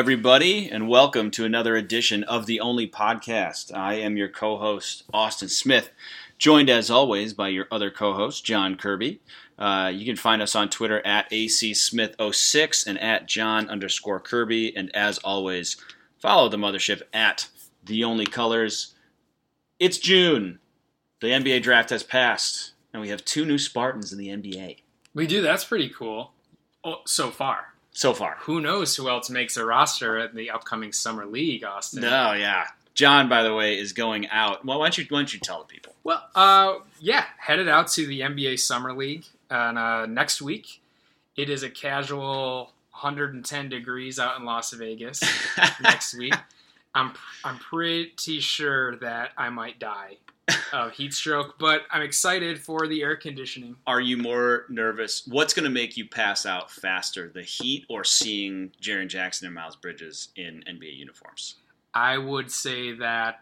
everybody, and welcome to another edition of the Only Podcast. I am your co host, Austin Smith, joined as always by your other co host, John Kirby. Uh, you can find us on Twitter at ACSmith06 and at John underscore Kirby. And as always, follow the mothership at The Only Colors. It's June. The NBA draft has passed, and we have two new Spartans in the NBA We do. That's pretty cool. Oh, so far. So far. Who knows who else makes a roster at the upcoming summer league, Austin? No, yeah. John, by the way, is going out. Well, why don't you why don't you tell the people? Well, uh, yeah, headed out to the NBA summer league and uh, next week. It is a casual 110 degrees out in Las Vegas next week. I'm I'm pretty sure that I might die of heat stroke, but I'm excited for the air conditioning. Are you more nervous? What's going to make you pass out faster, the heat or seeing Jaren Jackson and Miles Bridges in NBA uniforms? I would say that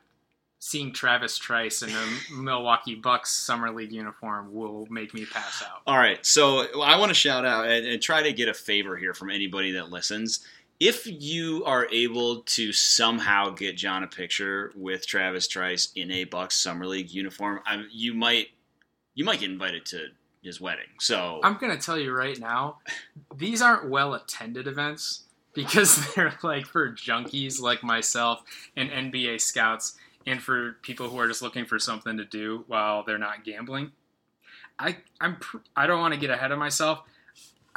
seeing Travis Trice in a Milwaukee Bucks summer league uniform will make me pass out. All right, so I want to shout out and, and try to get a favor here from anybody that listens. If you are able to somehow get John a picture with Travis Trice in a Bucks summer league uniform, I, you might you might get invited to his wedding. So I'm gonna tell you right now, these aren't well attended events because they're like for junkies like myself and NBA scouts, and for people who are just looking for something to do while they're not gambling. I I'm I don't want to get ahead of myself.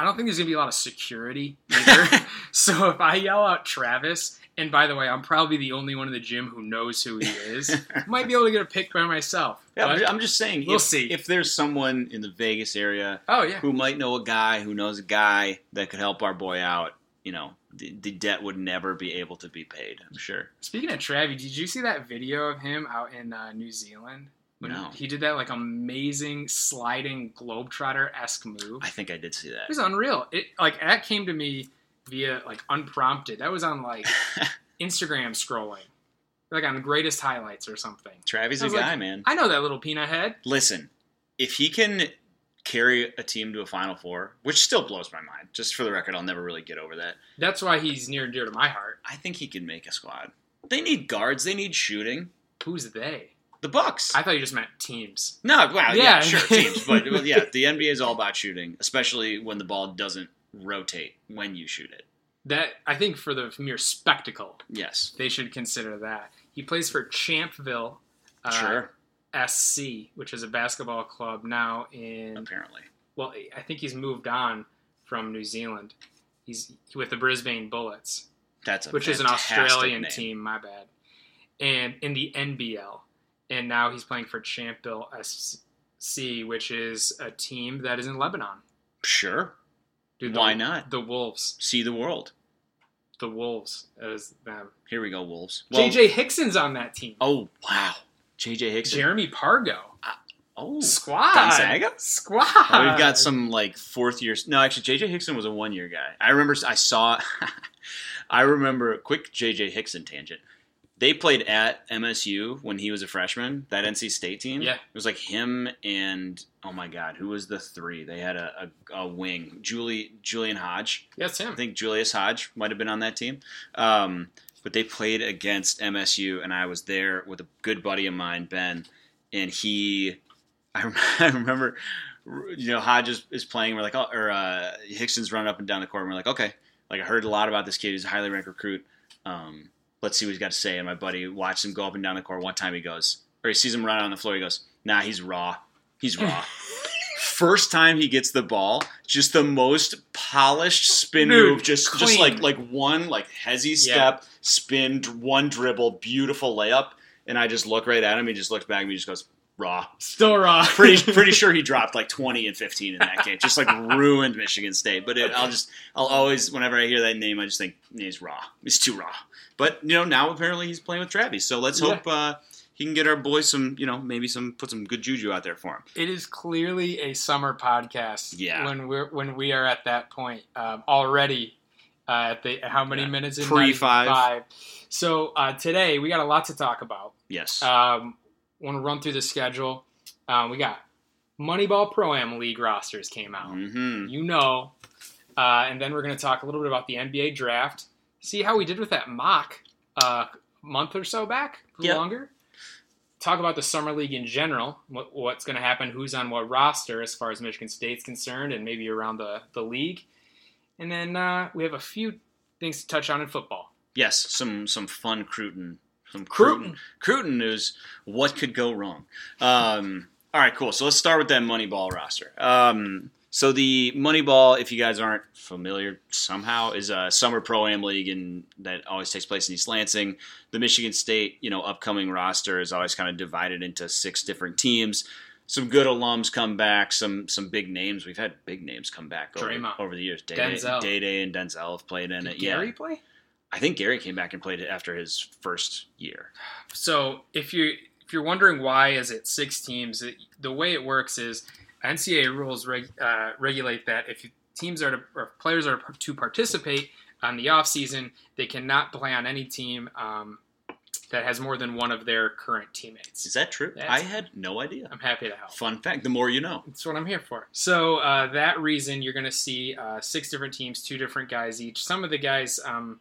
I don't think there's gonna be a lot of security either. so if I yell out Travis, and by the way, I'm probably the only one in the gym who knows who he is, might be able to get a pick by myself. Yeah, I'm But- I'm just saying. We'll if, see. if there's someone in the Vegas area oh yeah, who might know a guy who knows a guy that could help our boy out, you know, the, the debt would never be able to be paid. I'm sure. Speaking of Travis, did you see that video of him out in uh, New Zealand? When No. He did that like amazing sliding globetrotter esque move. I think I did see that. It was unreal. It like that came to me via like unprompted. That was on like Instagram scrolling, like on the greatest highlights or something. Travis I a was like, guy, man. I know that little peanut head. Listen, if he can carry a team to a Final Four, which still blows my mind. Just for the record, I'll never really get over that. That's why he's near and dear to my heart. I think he can make a squad. They need guards. They need shooting. Who's they? The Bucks. I thought you just meant teams. no, well, yeah, Yeah. sure, teams, but well, yeah, the NBA is all about shooting, especially when the ball doesn't rotate when you shoot it. That I think for the mere spectacle, Yes, they should consider that. He plays for Champville. Uh, sure. SC, which is a basketball club now in. Apparently, Well, I think he's moved on from New Zealand. He's with the Brisbane Bullets, that's a which is an Australian name. team. My bad. And in the NBL, and now he's playing for Champville SC, which is a team that is in Lebanon. Sure, Dude, Why the, not? The Wolves. see the world. The Wolves as them. Here we go, Wolves. Well, JJ Hickson's on that team. Oh wow, JJ Hickson. Jeremy Pargo. Uh, oh, Squad. Gonzaga? Squad. Oh, we've got some like fourth years. No, actually, JJ Hickson was a one year guy. I remember. I saw. I remember. Quick JJ Hickson tangent. They played at MSU when he was a freshman. That NC State team. Yeah. It was like him and oh my god, who was the three? They had a, a, a wing. Julie Julian Hodge. Yes, him. I think Julius Hodge might have been on that team. Um, but they played against MSU, and I was there with a good buddy of mine, Ben, and he, I, I remember, you know, Hodge is, is playing. We're like, oh, or uh, Hickson's running up and down the court. And we're like, okay, like I heard a lot about this kid. He's a highly ranked recruit. Um, let's see what he's got to say. And my buddy watched him go up and down the court. One time he goes, or he sees him run out on the floor. He goes, nah, he's raw. He's raw. First time he gets the ball, just the most polished spin Dude, move, just just like like one like hezzy step, spin, one dribble, beautiful layup, and I just look right at him. He just looks back at me, and just goes raw. Still raw. Pretty pretty sure he dropped like twenty and fifteen in that game, just like ruined Michigan State. But it, I'll just I'll always whenever I hear that name, I just think he's raw. He's too raw. But you know now apparently he's playing with Travis, so let's Yeah. hope uh, he can get our boys some you know maybe some put some good juju out there for him. It is clearly a summer podcast. Yeah. When we're when we are at that point um, already. Uh, at the how many Yeah. minutes in Pre five. So uh, today we got a lot to talk about. Yes. Um, want to run through the schedule. Um, we got Moneyball Pro Am League rosters came out. hmm You know, uh, and then we're going to talk a little bit about the NBA draft. See how we did with that mock uh, a month or so back, Yep. longer. Talk about the summer league in general. What, what's going to happen? Who's on what roster as far as Michigan State's concerned, and maybe around the the league. And then uh, we have a few things to touch on in football. Yes. Some some fun Crootin some Crootin. Crootin news. What could go wrong? Um, all right, cool. So let's start with that Moneyball roster. Um, so the Moneyball, if you guys aren't familiar somehow, is a summer pro am league and that always takes place in East Lansing. The Michigan State, you know, upcoming roster is always kind of divided into six different teams. Some good alums come back. Some some big names. We've had big names come back over, over the years. Day Denzel. Day Day and Denzel have played in Did it. Gary yeah, play? I think Gary came back and played it after his first year. So if you if you're wondering why is it six teams, it, the way it works is NCAA rules reg, uh, regulate that if teams are to, or players are to participate on the off season, they cannot play on any team um, that has more than one of their current teammates. Is that true? That's- I had no idea. I'm happy to help. Fun fact: the more you know. That's what I'm here for. So uh, that reason, you're going to see uh, six different teams, two different guys each. Some of the guys um,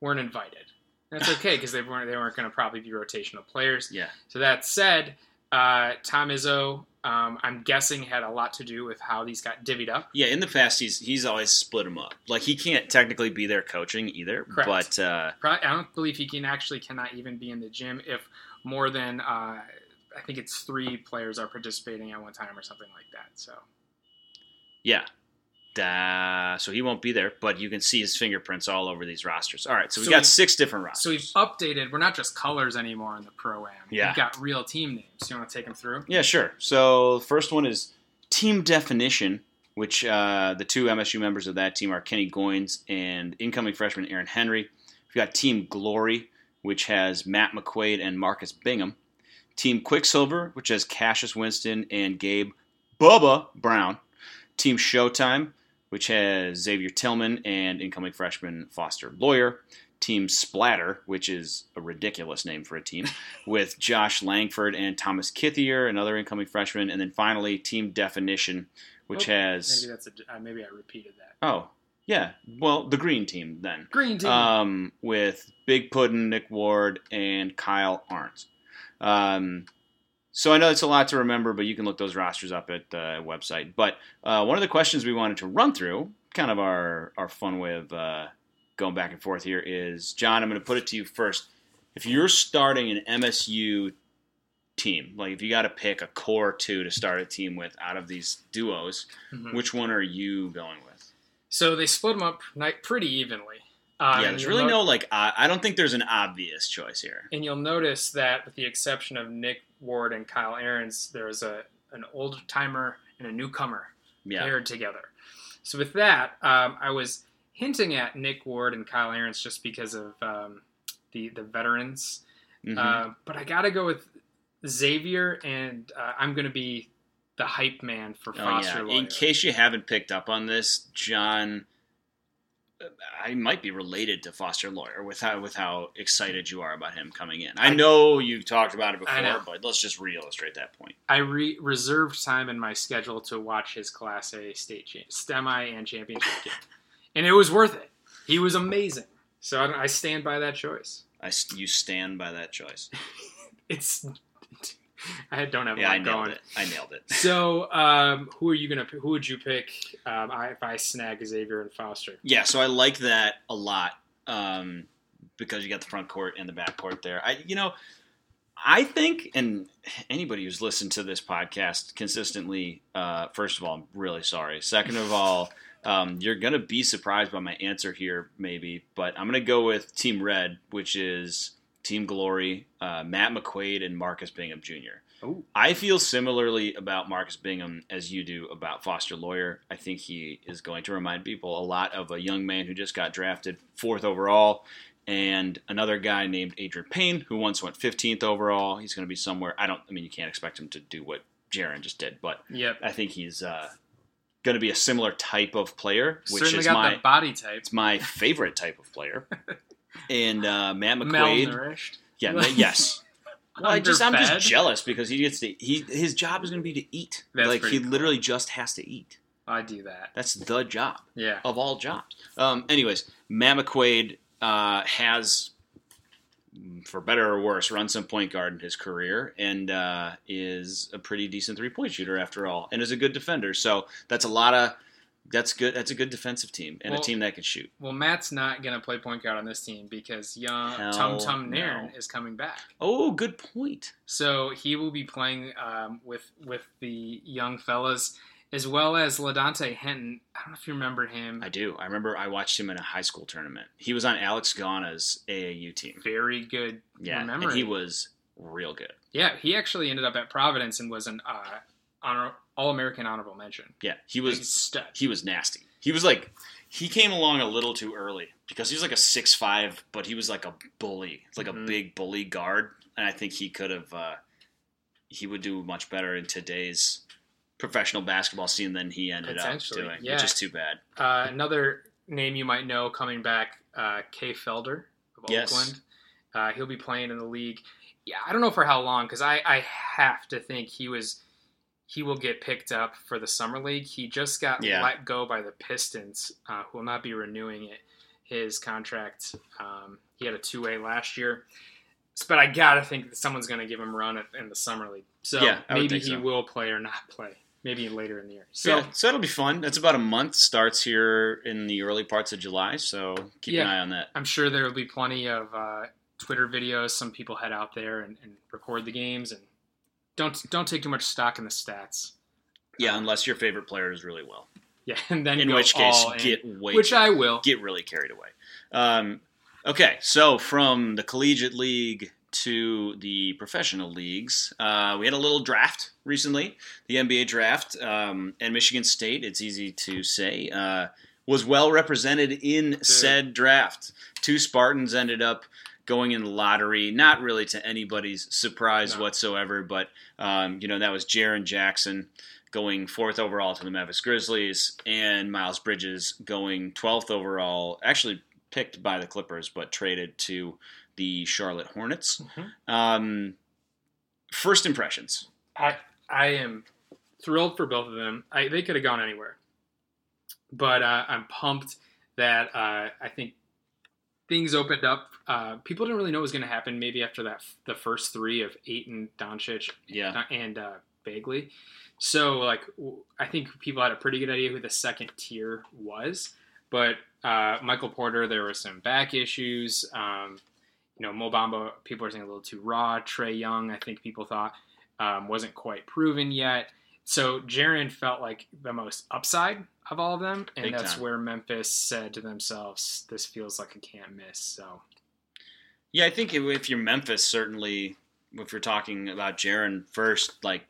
weren't invited. That's okay because they weren't they weren't going to probably be rotational players. Yeah. So that said, uh, Tom Izzo, um, I'm guessing had a lot to do with how these got divvied up. Yeah, in the past, he's he's always split them up. Like he can't technically be there coaching either, Correct. but uh, Probably, I don't believe he can actually cannot even be in the gym if more than uh, I think it's three players are participating at one time or something like that. So yeah, Da- so he won't be there. But you can see his fingerprints all over these rosters. All right, so we So got six different rosters. so we've updated. We're not just colors anymore in the pro am. Yeah. We've got real team names. You want to take them through? yeah, sure. So the first one is team definition, which uh, the two MSU members of that team are Kenny Goins and incoming freshman Aaron Henry. We've got Team Glory, which has Matt McQuaid and Marcus Bingham. Team Quicksilver, which has Cassius Winston and Gabe Bubba Brown. Team Showtime, which has Xavier Tillman and incoming freshman Foster Lawyer. Team Splatter, which is a ridiculous name for a team, with Josh Langford and Thomas Kithier, another incoming freshman. And then finally, Team Definition, which Oh, has. Maybe that's a, uh, maybe I repeated that. Oh, yeah. Well, the green team then. Green team. Um, with Big Puddin, Nick Ward, and Kyle Ahrens. Um, so I know it's a lot to remember, but you can look those rosters up at the website. But uh, one of the questions we wanted to run through, kind of our, our fun way of uh, going back and forth here, is John, I'm going to put it to you first. If you're starting an MSU team, like if you got to pick a core two to start a team with out of these duos, Mhm. which one are you going with? So they split them up pretty evenly. Um, yeah, there's really no- no like. I I don't think there's an obvious choice here. And you'll notice that, with the exception of Nick Ward and Kyle Ahrens, there is a an old timer and a newcomer Yeah, paired together. So with that, um, I was hinting at Nick Ward and Kyle Ahrens just because of um, the the veterans, Mhm. uh, but I got to go with Xavier, and uh, I'm going to be the hype man for Oh, Foster yeah. In case you haven't picked up on this, John, uh, I might be related to Foster Lawyer with how with how excited you are about him coming in. I know you've talked about it before, but let's just re-illustrate that point. I re- reserved time in my schedule to watch his Class A state cha- STEMI and championship game, and it was worth it. He was amazing. So I, I stand by that choice. I you stand by that choice. It's I don't have a Yeah, lot I nailed going. it. I nailed it. So, um, who are you gonna? Who would you pick um, if I snag Xavier and Foster? Yeah, so I like that a lot um, because you got the front court and the back court there. I, you know, I think, and anybody who's listened to this podcast consistently, uh, first of all, I'm really sorry. Second of all, um, you're gonna be surprised by my answer here, maybe, but I'm gonna go with Team Red, which is Team Glory, uh, Matt McQuaid, and Marcus Bingham Jr. Ooh. I feel similarly about Marcus Bingham as you do about Foster Lawyer. I think he is going to remind people a lot of a young man who just got drafted fourth overall, and another guy named Adreian Payne who once went 15th overall. He's going to be somewhere. I don't. I mean, you can't expect him to do what Jaren just did, but Yep, I think he's uh, going to be a similar type of player, which certainly is got my the body type. it's my favorite type of player. and uh, Matt McQuaid, Malnourished. yeah, yes. Well, I just I'm just jealous because he gets to he his job is going to be to eat. That's like he cool. literally just has to eat. I do that. That's the job Yeah. of all jobs. Um, anyways, Matt McQuaid uh, has, for better or worse, run some point guard in his career and uh, is a pretty decent three point shooter after all, and is a good defender. So that's a lot of that's good. That's a good defensive team and Well- a team that can shoot. Well, Matt's not gonna play point guard on this team because young Hell Tum Tum no. Nairn is coming back. Oh, good point. So he will be playing um, with with the young fellas as well as LaDontae Henton. I don't know if you remember him. I do. I remember I watched him in a high school tournament. He was on Alex Gana's AAU team. Very good. Yeah, and memory. he was real good. Yeah, he actually ended up at Providence and was an uh, honor All American honorable mention. Yeah, he was he was nasty. He was like he came along a little too early because he was like a six five, but he was like a bully, It's like Mhm. a big bully guard, and I think he could have uh, he would do much better in today's professional basketball scene than he ended up doing, yeah. which is too bad. Uh, another name you might know coming back, uh, Kay Felder of Yes. Oakland. Uh, he'll be playing in the league. Yeah, I don't know for how long because I, I have to think he was he will get picked up for the summer league. He just got Yeah. let go by the Pistons, uh, who will not be renewing it his contract. Um, he had a two way last year. But I gotta think that someone's gonna give him a run at, in the summer league. So Yeah, maybe he so. will play or not play. Maybe later in the year. So, So yeah, so it'll be fun. That's about a month. Starts here in the early parts of July, so keep an eye on that. I'm sure there will be plenty of uh, Twitter videos. Some people head out there and, and record the games, and don't don't take too much stock in the stats. Yeah, unless your favorite player is really well. Yeah, and then In which case, in, get way which I will. get really carried away. Um, okay, so from the collegiate league to the professional leagues, uh, we had a little draft recently, the NBA draft, um, and Michigan State. It's easy to say uh, was well represented in said draft. Two Spartans ended up going in the lottery, not really to anybody's surprise No. whatsoever, but um, you know that was Jaren Jackson going fourth overall to the Memphis Grizzlies, and Miles Bridges going 12th overall, actually picked by the Clippers, but traded to the Charlotte Hornets. Mhm. Um, first impressions. I I am thrilled for both of them. I, they could have gone anywhere, but uh, I'm pumped that uh, I think things opened up. Uh, people didn't really know what was going to happen. Maybe after that, the first three of Ayton, Doncic, Yeah. and uh, Bagley. So like w- I think people had a pretty good idea who the second tier was, but uh, Michael Porter there were some back issues. Um, you know, Mo Bamba, people are saying a little too raw. Trae Young I think people thought um, wasn't quite proven yet. So Jaren felt like the most upside of all of them, and Big that's time. where Memphis said to themselves, "This feels like a can't miss." So Yeah, I think if- you're Memphis, certainly, if you're talking about Jaren first, like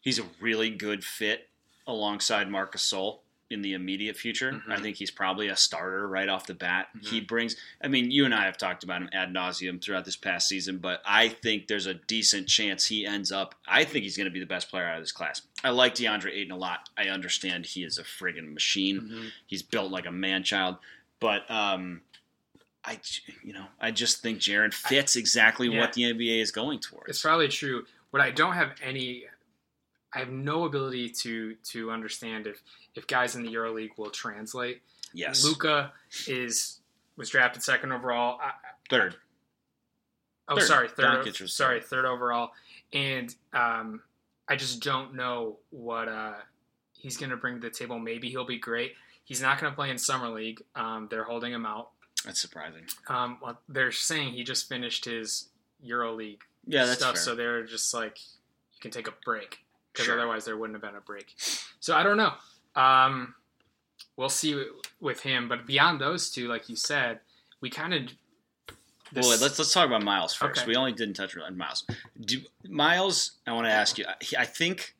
he's a really good fit alongside Marc Gasol. In the immediate future. Mhm. I think he's probably a starter right off the bat. Mhm. He brings. I mean, you and I have talked about him ad nauseum throughout this past season, but I think there's a decent chance he ends up. I think he's going to be the best player out of this class. I like DeAndre Ayton a lot. I understand he is a friggin' machine. Mhm. He's built like a man child, but um, I you know I just think Jaren fits exactly yeah. what the NBA is going towards. It's probably true. What I don't have any, I have no ability to to understand if if guys in the EuroLeague will translate. yes, Luka is was drafted second overall. I, third. oh, Third. sorry, third. Sorry, third. overall, and um, I just don't know what uh, he's going to bring to the table. Maybe he'll be great. He's not going to play in summer league. Um, they're holding him out. That's surprising. Um, well, they're saying he just finished his EuroLeague Yeah, that's stuff, fair. so they're just like, you can take a break because Sure. otherwise there wouldn't have been a break. So I don't know. Um, we'll see with him, but beyond those two, like you said, we kind of. Well, wait, let's let's talk about Miles first. Okay. We only didn't touch on Miles. Do Miles? I want to ask you. I think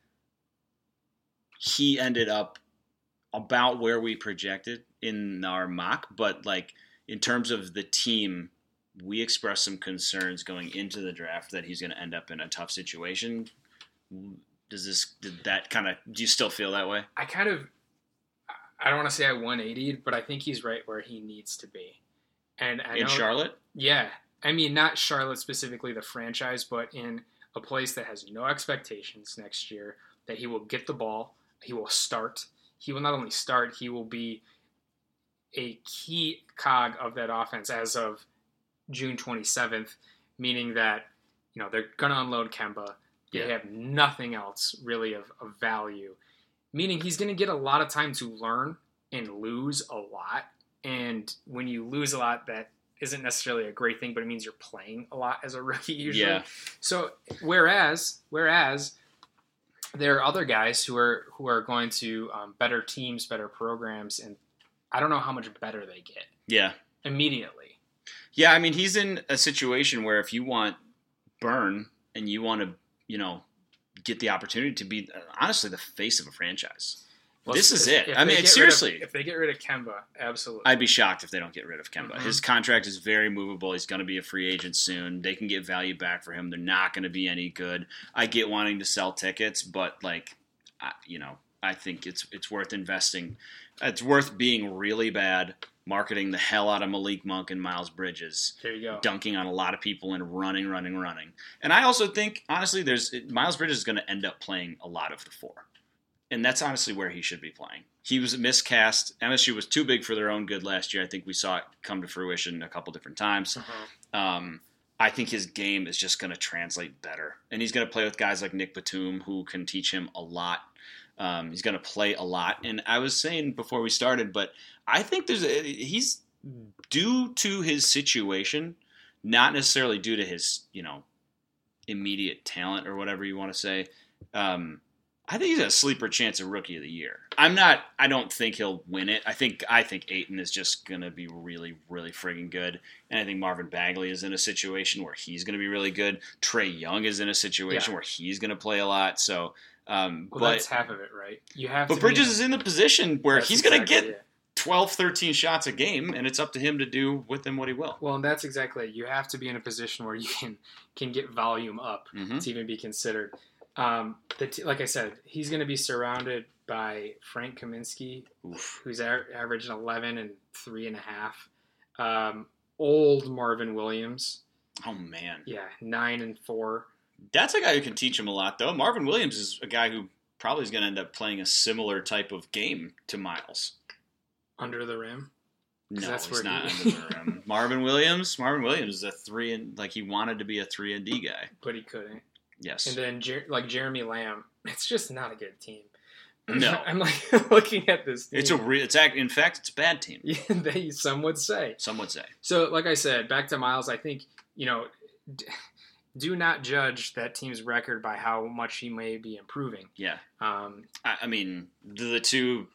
he ended up about where we projected in our mock, but like in terms of the team, we expressed some concerns going into the draft that he's going to end up in a tough situation. Does this did that kind of? Do you still feel that way? I kind of. I don't want to say I 180, but I think he's right where he needs to be. And I in know, Charlotte? Yeah. I mean, not Charlotte specifically, the franchise, but in a place that has no expectations next year, that he will get the ball, he will start. He will not only start, he will be a key cog of that offense as of June 27th, meaning that, you know, they're going to unload Kemba. They Yeah. have nothing else really of, of value, meaning he's going to get a lot of time to learn and lose a lot. And when you lose a lot, that isn't necessarily a great thing, but it means you're playing a lot as a rookie usually. Yeah. So whereas whereas there are other guys who are who are going to um, better teams, better programs, and I don't know how much better they get Yeah. immediately. Yeah, I mean, he's in a situation where if you want burn and you want to, you know, get the opportunity to be uh, honestly the face of a franchise, Well, this is it. I mean, rid of- seriously, if they get rid of Kemba, absolutely. I'd be shocked if they don't get rid of Kemba. Mhm. His contract is very movable. He's going to be a free agent soon. They can get value back for him. They're not going to be any good. I get wanting to sell tickets, but like, I, you know, I think it's it's worth investing. It's worth being really bad, marketing the hell out of Malik Monk and Miles Bridges there you go. dunking on a lot of people and running, running, running. And I also think, honestly, there's Miles Bridges is going to end up playing a lot of the four, and that's honestly where he should be playing. He was miscast. MSU was too big for their own good last year. I think we saw it come to fruition a couple different times. Uh-huh. Um, I think his game is just going to translate better, and he's going to play with guys like Nick Batum who can teach him a lot. Um, he's going to play a lot, and I was saying before we started, but I think there's a, he's due to his situation, not necessarily due to his you know immediate talent or whatever you want to say. Um, I think he's a sleeper chance of rookie of the year. I'm not. I don't think he'll win it. I think. I think Ayton is just gonna be really, really friggin' good. And I think Marvin Bagley is in a situation where he's gonna be really good. Trae Young is in a situation Yeah. where he's gonna play a lot. So, um, Well, but that's half of it, right? You have. but to Bridges be, is in the position where he's gonna exactly get it. 12, 13 shots a game, and it's up to him to do with them what he will. Well, and that's exactly it. You have to be in a position where you can can get volume up hmm to even be considered. Um, the t- like I said, he's going to be surrounded by Frank Kaminsky, Oof. who's a- averaging 11 and three and a half. Um, old Marvin Williams, Oh man, yeah, nine and four. That's a guy who can teach him a lot, though. Marvin Williams is a guy who probably is going to end up playing a similar type of game to Miles. under the rim. No, that's where not he- under the rim. Marvin Williams. Marvin Williams is a three and like he wanted to be a three and D guy. but he couldn't. Yes. And then Jer- like Jeremy Lamb, it's just not a good team. No. I'm like looking at this. Team. it's a real. it's act- in fact it's a bad team. Yeah, they some would say. Some would say. So, like I said, back to Miles, I think you know, do not judge that team's record by how much he may be improving. Yeah. Um, I, I mean the, the two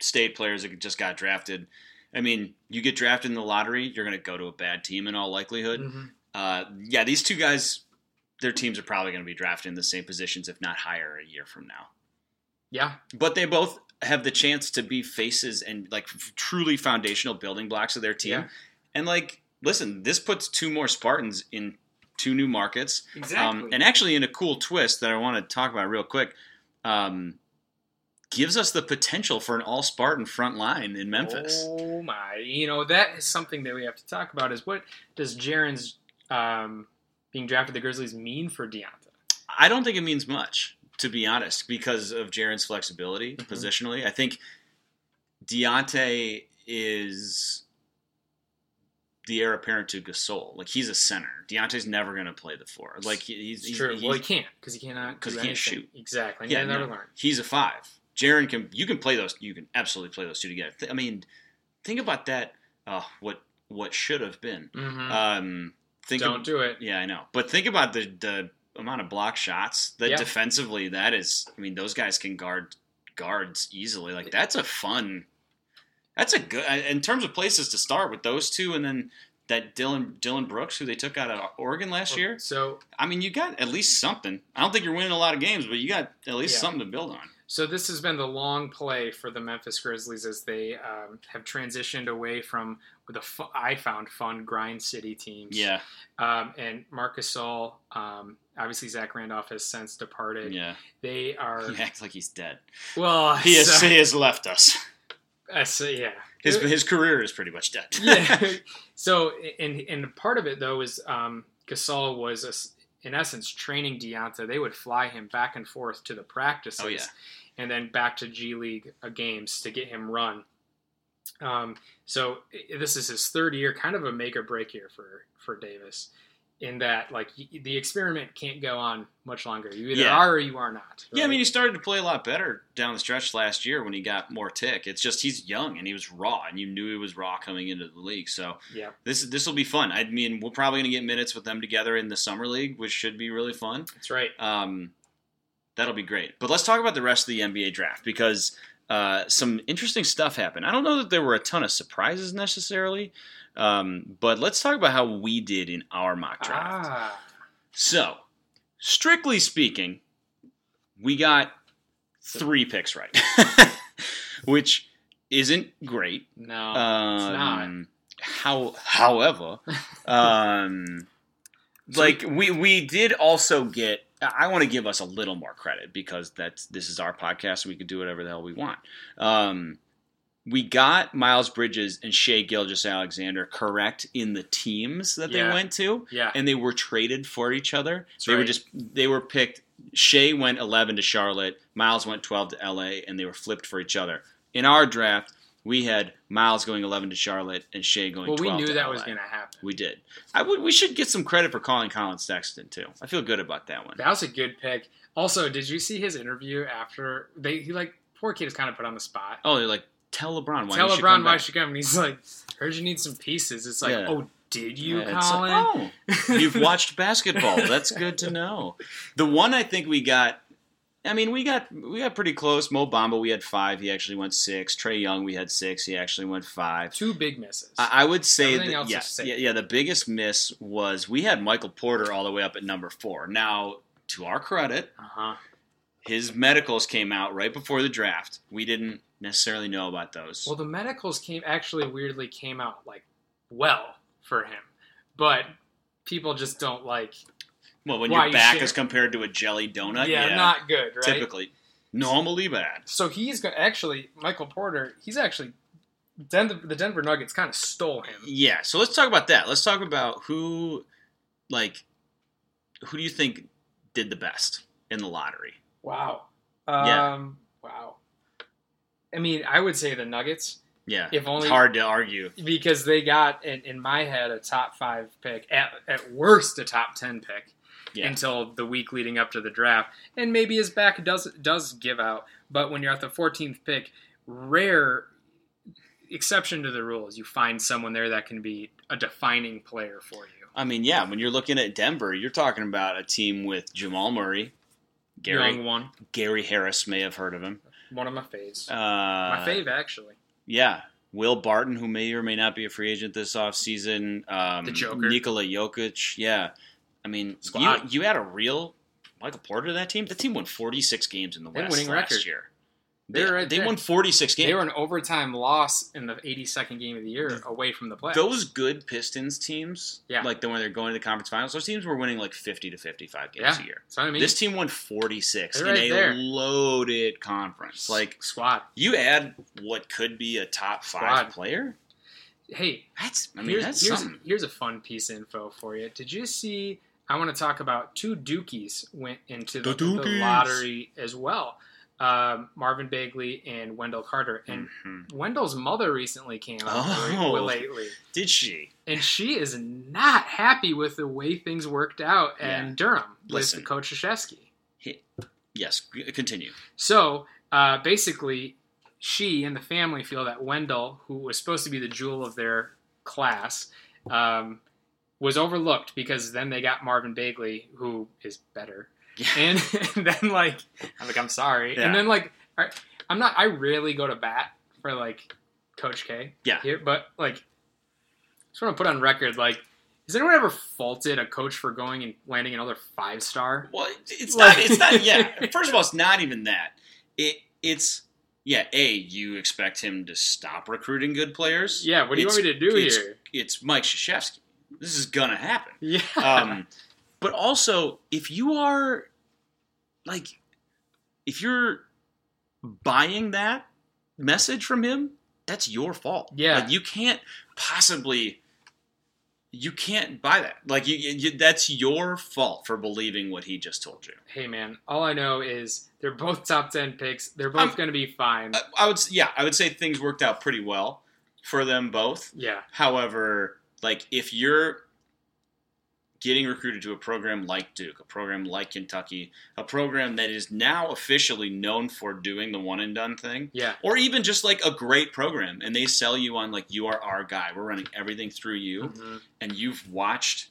state players that just got drafted. I mean, you get drafted in the lottery, you're going to go to a bad team in all likelihood. mhm. Uh, yeah, these two guys, their teams are probably going to be drafted in the same positions, if not higher, a year from now. Yeah, But they both have the chance to be faces and like truly foundational building blocks of their team. Yeah. And like, listen, this puts two more Spartans in two new markets. Exactly. Um, and actually, in a cool twist that I want to talk about real quick, um, gives us the potential for an all Spartan front line in Memphis. Oh my! You know that is something that we have to talk about. Is what does Jaren's um, being drafted the Grizzlies mean for Deyonta? I don't think it means much, to be honest, because of Jaren's flexibility Mhm. positionally. I think Deyonta is the heir apparent to Gasol. Like he's a center. Deyonta's never going to play the four. Like he- he's, he's true. he's- well, he can't because he cannot. 'Cause because he can't shoot. Exactly. Yeah, Yeah, never no. learn. he's a five. Jaren can you can play those. You can absolutely play those two together. Th- I mean, think about that. Uh, what what should have been. Mm-hmm. Um, think Don't of- do it. Yeah, I know. But think about the the amount of block shots that Yeah. defensively that is. I mean, those guys can guard guards easily. Like that's a fun. That's a good in terms of places to start with those two, and then that Dillon Dillon Brooks, who they took out of Oregon last year. So I mean, you got at least something. I don't think you're winning a lot of games, but you got at least Yeah. something to build on. So this has been the long play for the Memphis Grizzlies as they um, have transitioned away from the fu- I found fun grind city teams. Yeah, Um, and Marcus Gasol, um, obviously Zach Randolph has since departed. yeah. They are He acts like he's dead. well. He has, he has left us. Uh, so, yeah. His his career is pretty much dead. yeah. So, and and part of it though is um, Gasol was a in essence training Deyonta. They would fly him back and forth to the practices, Oh, yeah. and then back to G League uh, games to get him run. Um, so this is his third year, kind of a make or break year for for Davis. In that, like y- the experiment can't go on much longer. You either Yeah. are or you are not. Yeah, I mean, he started to play a lot better down the stretch last year when he got more tick. It's just he's young and he was raw, and you knew he was raw coming into the league. So yeah, this this will be fun. I mean, we're probably going to get minutes with them together in the summer league, which should be really fun. that's right. Um, that'll be great. But let's talk about the rest of the NBA draft because uh, some interesting stuff happened. I don't know that there were a ton of surprises necessarily, um, but let's talk about how we did in our mock draft. Ah, So, strictly speaking, we got three picks right, which isn't great. no, Um, it's not. How, however, um, like we we did also get. I want to give us a little more credit because that's this is our podcast. We can do whatever the hell we want. Um, we got Miles Bridges and Shai Gilgeous-Alexander correct in the teams that Yeah. they went to Yeah, and they were traded for each other. That's they were just they were picked. Shai went 11 to Charlotte, Miles went 12 to LA, and they were flipped for each other. In our draft, we had Miles going 11 to Charlotte and Shai going well, we knew that LA. was going to happen. We did. I would. We should get some credit for calling Collin Sexton too. I feel good about that one. That was a good pick. Also, did you see his interview after they? He like poor kid is kind of put on the spot. Oh, they're like, tell LeBron why Tell LeBron come why back." she come, and he's like, "Heard you need some pieces." It's like, Yeah. "Oh, did you, Yeah, it's Collin?" like, oh, you've watched basketball. That's good to know. The one I think we got. I mean, we got we got pretty close. Mo Bamba, we had five. He actually went six. Trae Young, we had six. He actually went five. Two big misses. I, I would say Everything that else yeah, is safe. yeah, yeah. The biggest miss was we had Michael Porter all the way up at number four. Now, to our credit, uh huh. His medicals came out right before the draft. We didn't necessarily know about those. Well, the medicals came actually weirdly came out like well for him, but people just don't like. Well, when your you back share- is compared to a jelly donut, yeah, yeah, not good, right? typically, normally bad. So he's go- actually Michael Porter. He's actually the Denver Nuggets kind of stole him. Yeah, so let's talk about that. Let's talk about who, like, who do you think did the best in the lottery? Wow. Yeah. Um, Wow. I mean, I would say the Nuggets Yeah, If only- it's hard to argue. because they got in, in my head a top five pick at, at worst a top ten pick Yeah, until the week leading up to the draft, and maybe his back does does give out. But when you're at the 14th pick, rare exception to the rules, you find someone there that can be a defining player for you. I mean, yeah, when you're looking at Denver, you're talking about a team with Jamal Murray, Gary Young one, Gary Harris may have heard of him. one of my faves. Uh, my fave actually. Yeah. Will Barton, who may or may not be a free agent this offseason. Um, The Joker. Nikola Jokic. Yeah. I mean, you, Squad. you had a real Michael Porter to that team. The team won 46 games in the They had West winning last record. year. They, They're right they won 46 games. They were an overtime loss in the 82nd game of the year away from the playoffs. Those good Pistons teams, Yeah. like the when they're going to the conference finals, those teams were winning like 50 to 55 games Yeah. a year. I mean. this team won 46 They're in right a there. loaded conference. Like squad. you add what could be a top five Squad. player. Hey, That's I mean here's, that's here's, something. here's a fun piece of info for you. Did you see? I want to talk about two Dookies went into the, The the lottery as well. Um, Marvin Bagley and Wendell Carter. And Mhm. Wendell's mother recently came out Oh. lately. Did she? And she is not happy with the way things worked out Yeah. in Durham Listen. with Coach Krzyzewski. Yes. Continue. So uh, basically, she and the family feel that Wendell, who was supposed to be the jewel of their class, um, was overlooked because then they got Marvin Bagley, who is better. Yeah. And, and then like I'm like I'm sorry, Yeah. and then like I'm not. I rarely go to bat for like Coach K. Yeah. Here, but like just want to put on record like. Has anyone ever faulted a coach for going and landing another five star? Well, it's Like- not. It's not. Yeah. First of all, it's not even that. It. It's. Yeah. A. You expect him to stop recruiting good players. Yeah, what do you want me to do it's, here? It's Mike Krzyzewski. This is gonna happen. Yeah. Um, but also, if you are like, if you're buying that message from him, that's your fault. Yeah. like you can't possibly. You can't buy that. Like you, you, that's your fault for believing what he just told you. hey man, all I know is they're both top ten picks. They're both going to be fine. I, I would, yeah, I would say things worked out pretty well for them both. yeah, However, like if you're getting recruited to a program like Duke, a program like Kentucky, a program that is now officially known for doing the one and done thing, yeah, or even just like a great program, and they sell you on like you are our guy, we're running everything through you, Mhm. and you've watched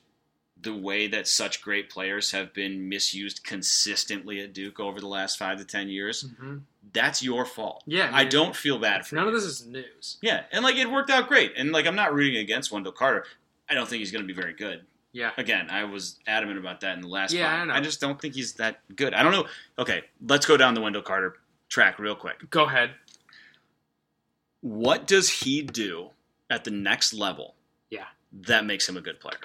the way that such great players have been misused consistently at Duke over the last five to ten years. Mhm. That's your fault. yeah. I don't feel bad for None you. of this is news. Yeah, and like it worked out great. And like I'm not rooting against Wendell Carter. I don't think he's going to be very good. Yeah, Again, I was adamant about that in the last Yeah. I know. I just don't think he's that good. I don't know. Okay, let's go down the Wendell Carter track real quick. go ahead. What does he do at the next level? Yeah. That makes him a good player.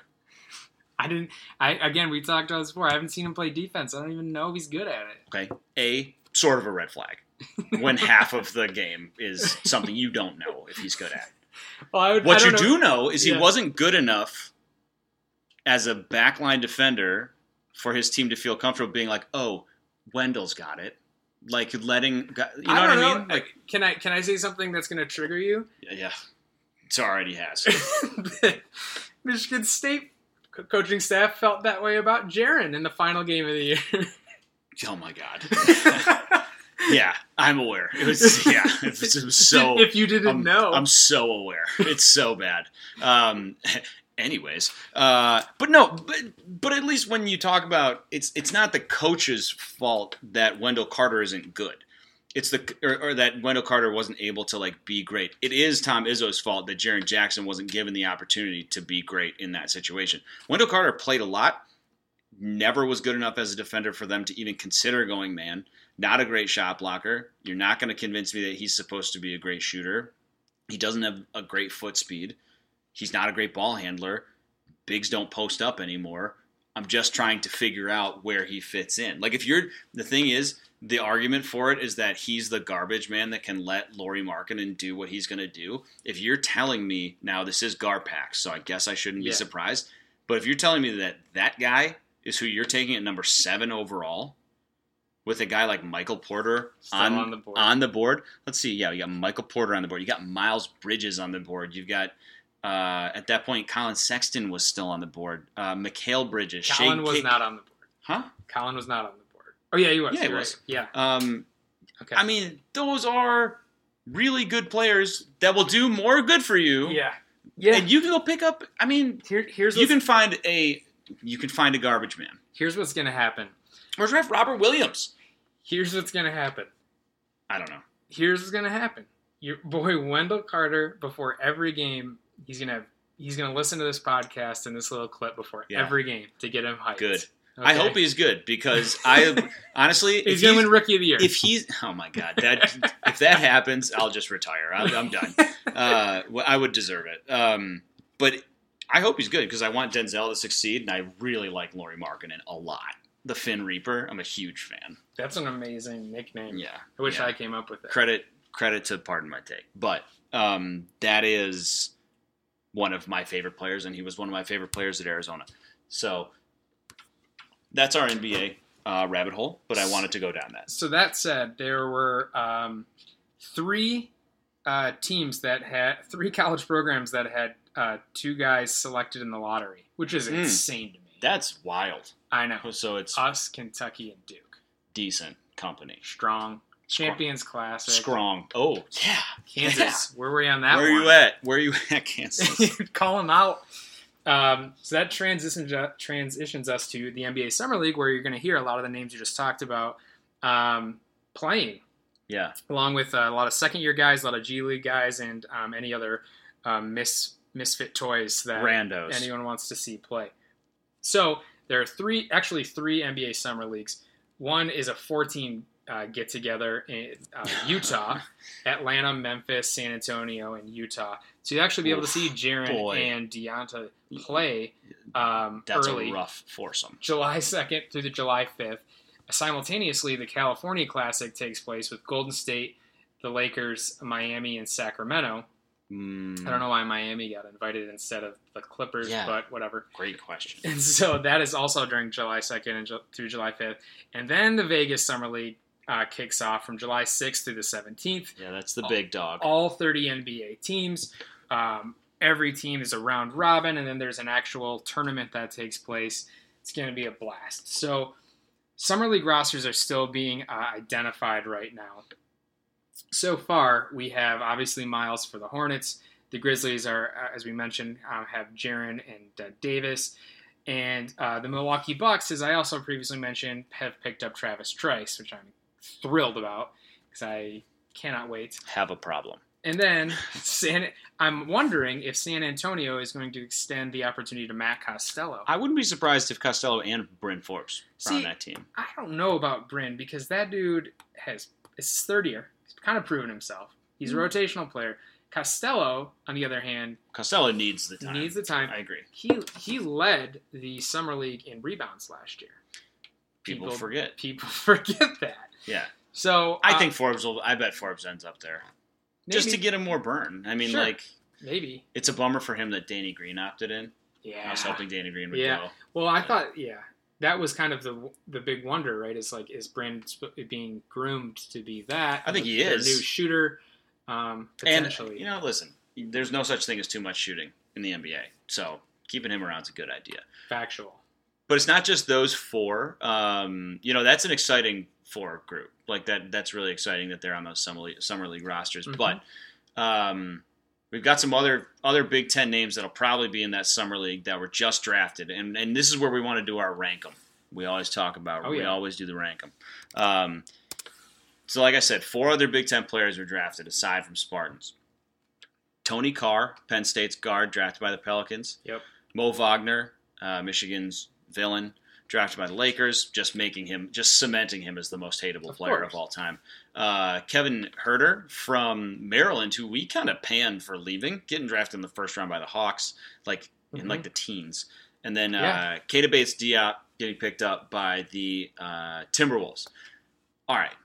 I didn't. I again, we talked about this before. I haven't seen him play defense. I don't even know if he's good at it. Okay. A sort of a red flag when half of the game is something you don't know if he's good at. Well, I would, What you know- do know is he wasn't good enough as a backline defender for his team to feel comfortable being like, "Oh, Wendell's got it." Like letting, you know what I I mean? know. Like, can I can I say something that's going to trigger you? yeah, it's already has. Michigan State coaching staff felt that way about Jaren in the final game of the year. oh my god. yeah, I'm aware. It was yeah, it was, it was so. if you didn't I'm, know, I'm so aware. It's so bad. Um, anyways, uh, but no, but but at least when you talk about it's it's not the coach's fault that Wendell Carter isn't good. It's the or, or that Wendell Carter wasn't able to like be great. It is Tom Izzo's fault that Jaren Jackson wasn't given the opportunity to be great in that situation. Wendell Carter played a lot, never was good enough as a defender for them to even consider going man. Not a great shot blocker. You're not going to convince me that he's supposed to be a great shooter. He doesn't have a great foot speed. He's not a great ball handler. Bigs don't post up anymore. I'm just trying to figure out where he fits in. Like if you're the thing is, the argument for it is that he's the garbage man that can let Lauri Markkanen do what he's going to do. If you're telling me now this is Garpax, so I guess I shouldn't be Yeah. surprised. But if you're telling me that that guy is who you're taking at number seven overall, with a guy like Michael Porter on, on the board. on the board. Let's see. Yeah, you got Michael Porter on the board. You got Miles Bridges on the board. You've got uh, at that point Collin Sexton was still on the board. Uh, Mikal Bridges. Collin was not on the board. Huh? Collin was not on the board. Oh yeah, he was. Yeah, he was. right. Yeah. Um, Okay. I mean, those are really good players that will do more good for you. yeah. Yeah. And you can go pick up. I mean, Here, here's you can find a you can find a garbage man here's what's gonna happen. or draft Robert Williams. Here's what's gonna happen. I don't know. Here's what's gonna happen. Your boy Wendell Carter, before every game, he's gonna he's gonna listen to this podcast and this little clip before Yeah. every game to get him hyped. Good. I hope he's good because I honestly, he's gonna win Rookie of the Year. if he's oh my god that if that happens i'll just retire i'm, I'm done uh, i would deserve it um, but i hope he's good because i want denzel to succeed and i really like Lauri Markkanen a lot the finn reaper i'm a huge fan That's an amazing nickname. yeah I wish yeah. I came up with it. credit credit to pardon my take but um, that is one of my favorite players and he was one of my favorite players at arizona so that's our nba uh, rabbit hole but i wanted to go down that So that said, there were um, three uh, teams that had three college programs that had uh, two guys selected in the lottery, which is Hmm. insane to me. that's wild I know. so it's Us, Kentucky, and Duke. decent company. Strong. Champions Classic. Strong. Oh, yeah. Kansas. Where were we on that Where are one? you at? Where are you at, Kansas? Call them out. Um, so that transitions transitions us to the NBA Summer League, where you're going to hear a lot of the names you just talked about um, playing, yeah. along with uh, a lot of second year guys, a lot of G League guys, and um, any other um, mis- misfit toys that Randos. anyone wants to see play. So there are three, actually three NBA Summer Leagues. One is a 14 uh, get together in uh, Utah, Atlanta, Memphis, San Antonio, and Utah. So you actually be able to see Jaren and Deyonta play um, That's early. a rough foursome. July 2nd through the July 5th. Simultaneously, the California Classic takes place with Golden State, the Lakers, Miami, and Sacramento. Mm, I don't know why Miami got invited instead of the Clippers, Yeah. but whatever. Great question. And so that is also during July 2nd and Ju- through July 5th. And then the Vegas Summer League uh, kicks off from July 6th through the 17th. Yeah, that's the big dog. All 30 NBA teams. Um, every team is a round robin, and then there's an actual tournament that takes place. It's going to be a blast. So, Summer League rosters are still being uh, identified right now. So far, we have obviously Miles for the Hornets. The Grizzlies are, uh, as we mentioned, uh, have Jaren and uh, Davis. And uh, the Milwaukee Bucks, as I also previously mentioned, have picked up Travis Trice, which I'm thrilled about because I cannot wait. Have a problem. And then San, I'm wondering if San Antonio is going to extend the opportunity to Matt Costello. I wouldn't be surprised if Costello and Bryn Forbes are on that team. I don't know about Bryn because that dude has it's his third year. He's kind of proven himself. He's a hmm. rotational player. Costello, on the other hand, Costello needs the time. needs the time. I agree. He he led the summer league in rebounds last year. People, forget. People forget that. Yeah. So I uh, think Forbes will. I bet Forbes ends up there just to get him more burn. I mean, Sure. like maybe. it's a bummer for him that Danny Green opted in. Yeah. I was hoping Danny Green would Yeah. go. Well, I thought, yeah, that was kind of the the big wonder, right? Is like, is sp- being groomed to be that? I think he Their is. new shooter, um, And you know, listen, there's no such thing as too much shooting in the NBA. So keeping him around is a good idea. factual. But it's not just those four. Um, you know, that's an exciting four group. Like that. That's really exciting that they're on those summer league, summer league rosters. Mhm. But um, we've got some other other Big Ten names that'll probably be in that summer league that were just drafted, and and this is where we want to do our rank them. We always talk about. Oh, we yeah. always do the rank 'em. Um, so, like I said, four other Big Ten players were drafted aside from Spartans. Tony Carr, Penn State's guard, drafted by the Pelicans. Yep. Mo Wagner, uh, Michigan's villain, drafted by the Lakers, just making him, just cementing him as the most hateable Of player course. of all time. Uh, Kevin Huerter from Maryland, who we kind of panned for leaving, getting drafted in the first round by the Hawks, like in Mhm. like the teens, and then uh, Keita Bates Diop getting picked up by the uh, Timberwolves. All right,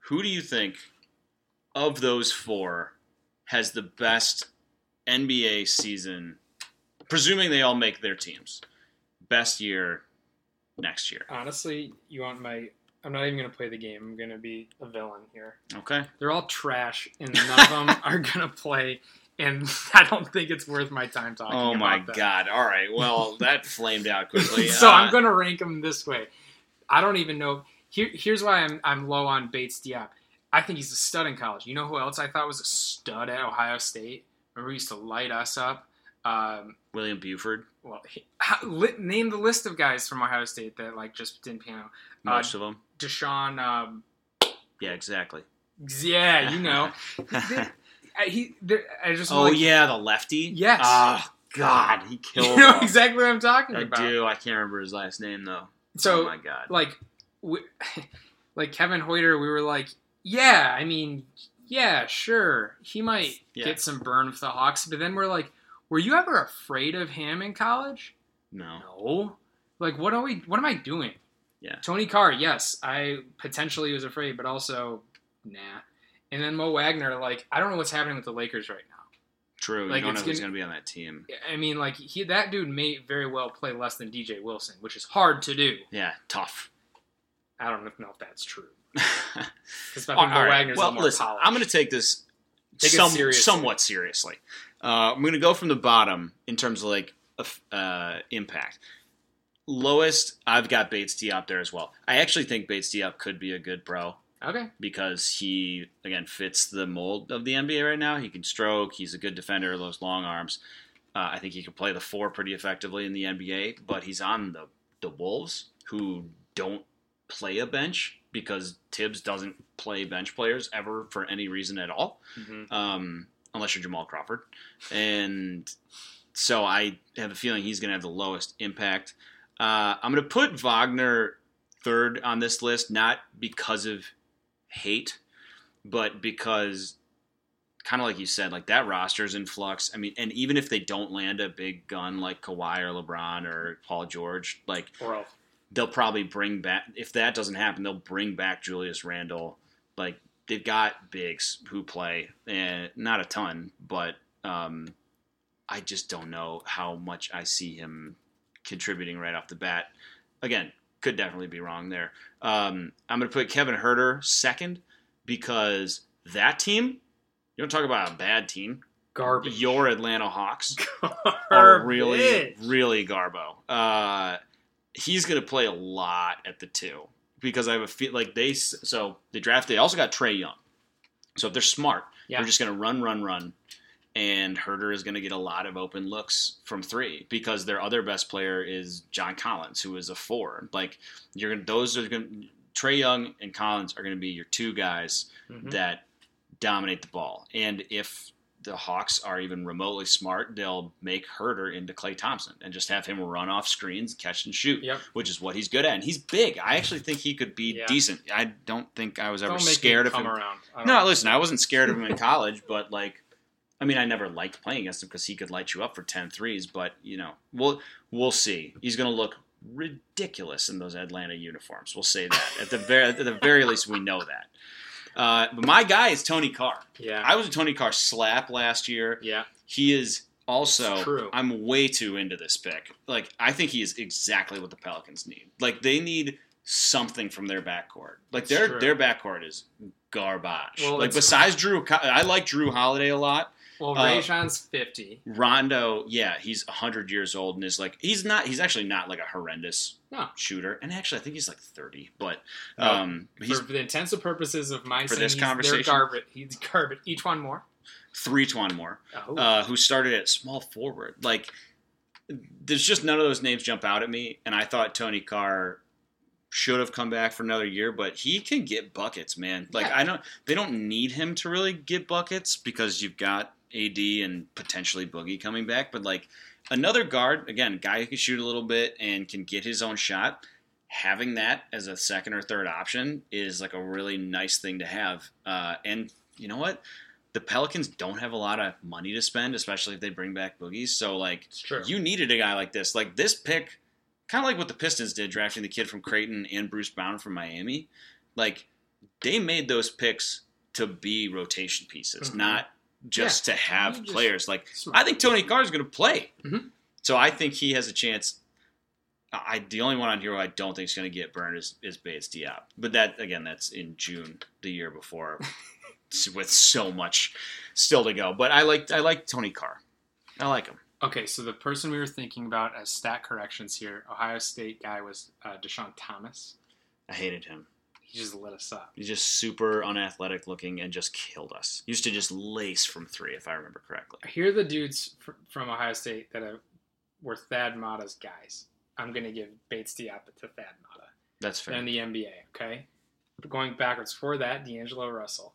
who do you think of those four has the best NBA season? Presuming they all make their teams, best year next year. Honestly, you want my? I'm not even going to play the game. I'm going to be a villain here. Okay. They're all trash, and none of them are going to play. And I don't think it's worth my time talking. Oh my them. God! All right. Well, that flamed out quickly. so Uh, I'm going to rank them this way. I don't even know. Here, here's why I'm I'm low on Bates Diop. I think he's a stud in college. You know who else I thought was a stud at Ohio State? Remember he used to light us up. Um, William Buford, well, he, how, li, name the list of guys from Ohio State that like just didn't pan out. most of them. Deshaun. Um, Yeah, exactly. yeah, you know. He, there, I just Oh like, yeah, the lefty. Yes. Ah, God, he killed. You know exactly what I'm talking I about. I do. I can't remember his last name though. So oh my God. like we, like Kevin Huerter, we were like, yeah, I mean, yeah, sure, he might Yeah. get some burn with the Hawks, but then we're like, were you ever afraid of him in college? no. No. Like, what are we? What am I doing? Yeah. Tony Carr, yes, I potentially was afraid, but also, nah. And then Mo Wagner, like, I don't know what's happening with the Lakers right now. True. Like, you don't know who's going to be on that team. I mean, like, he that dude may very well play less than DJ Wilson, which is hard to do. Yeah, tough. I don't know if that's true. Because Mo right. Wagner's Well, listen, polished. I'm going to take this Take some, seriously. somewhat seriously. Uh, I'm going to go from the bottom in terms of like uh, impact. Lowest, I've got Bates Diop there as well. I actually think Bates Diop could be a good pro Okay. because he again fits the mold of the NBA right now. He can stroke. He's a good defender. Those long arms. Uh, I think he can play the four pretty effectively in the NBA. But he's on the the Wolves, who don't play a bench because Tibbs doesn't play bench players ever for any reason at all, hmm um, unless you're Jamal Crawford. And so I have a feeling he's going to have the lowest impact. Uh, I'm going to put Wagner third on this list, not because of hate, but because kind of like you said, like that roster is in flux. I mean, and even if they don't land a big gun like Kawhi or LeBron or Paul George, like else. they'll probably bring back if that doesn't happen, they'll bring back Julius Randle. Like they've got bigs who play, and not a ton, but um, I just don't know how much I see him contributing right off the bat. Again, could definitely be wrong there. Um, I'm going to put Kevin Huerter second because that team. You don't talk about a bad team. Garbage. Your Atlanta Hawks are really, really Garbo. Uh, he's going to play a lot at the two because I have a feel like they. So they draft. They also got Trae Young. So if they're smart, Yeah. they're just going to run, run, run, and Huerter is going to get a lot of open looks from three because their other best player is John Collins, who is a four. Like you're going, to those are going. Trae Young and Collins are going to be your two guys Mhm. that dominate the ball. And if the Hawks are even remotely smart, they'll make Huerter into Klay Thompson and just have him run off screens, catch and shoot, Yep. which is what he's good at. And he's big. I actually think he could be Yeah. decent. I don't think I was ever scared of come him. around. No, know. listen, I wasn't scared of him in college, but like, I mean, I never liked playing against him because he could light you up for 10 threes. But you know, we'll we'll see. He's going to look ridiculous in those Atlanta uniforms. We'll say that at the very at the very least, we know that. Uh, but my guy is Tony Carr. Yeah. I was a Tony Carr slap last year. yeah. He is also. True. I'm way too into this pick. Like I think he is exactly what the Pelicans need. Like they need something from their backcourt. Like It's their true. their backcourt is garbage. Well, like besides Jrue, I like Jrue Holiday a lot. Well, Uh, Rajon's 50. Rondo, yeah, he's 100 years old and is like he's not he's actually not like a horrendous No. shooter. And actually I think he's like 30, but No. um he's for the intensive purposes of my For this he's- conversation? garbage. He's garbage. Each one more. three Twan more. Oh. uh, who started at small forward. Like, there's just none of those names jump out at me. And I thought Tony Carr should have come back for another year, but he can get buckets, man. Like, Yeah. I don't. They don't need him to really get buckets because you've got AD and potentially Boogie coming back. But like another guard, again, guy who can shoot a little bit and can get his own shot. Having that as a second or third option is like a really nice thing to have. Uh, and you know what? the Pelicans don't have a lot of money to spend, especially if they bring back Boogie. So like you needed a guy like this. Like this pick, kind of like what the Pistons did, drafting the kid from Creighton and Bruce Brown from Miami. Like they made those picks to be rotation pieces, Mhm. not just Yeah, to have just- players. Like. I think Tony Carr is going to play. Mhm. So I think he has a chance. I the only one on here who I don't think is going to get burned is, is Bates Diop. But that again, that's in June the year before, with so much still to go. But I like I like Tony Carr. I like him. Okay, so the person we were thinking about as stat corrections here, Ohio State guy was uh, Deshaun Thomas. I hated him. He just lit us up. He's just super unathletic looking and just killed us. He Used to just lace from three, if I remember correctly. Here are the dudes fr- from Ohio State that are, were Thad Matta's guys. I'm going to give Bates Diop to Thad Matta. That's fair. In the NBA, okay? Going backwards for that, D'Angelo Russell.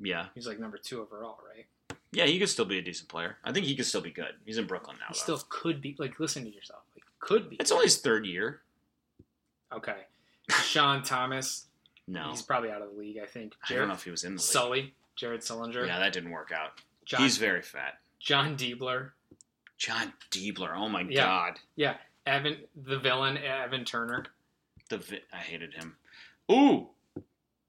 yeah, He's like number two overall, right? Yeah, he could still be a decent player. I think he could still be good. He's in Brooklyn now. He Though. still could be. Like, listen to yourself. Like, could be. It's only his third year. okay. Sean Thomas. No, He's probably out of the league. I think. I don't know if he was in the league. Sully. Jared Sullinger. Yeah, that didn't work out. John, He's very fat. Jon Diebler. Jon Diebler. Oh my Yeah. god. Yeah. Evan, the villain, Evan Turner. The vi- I hated him. Ooh.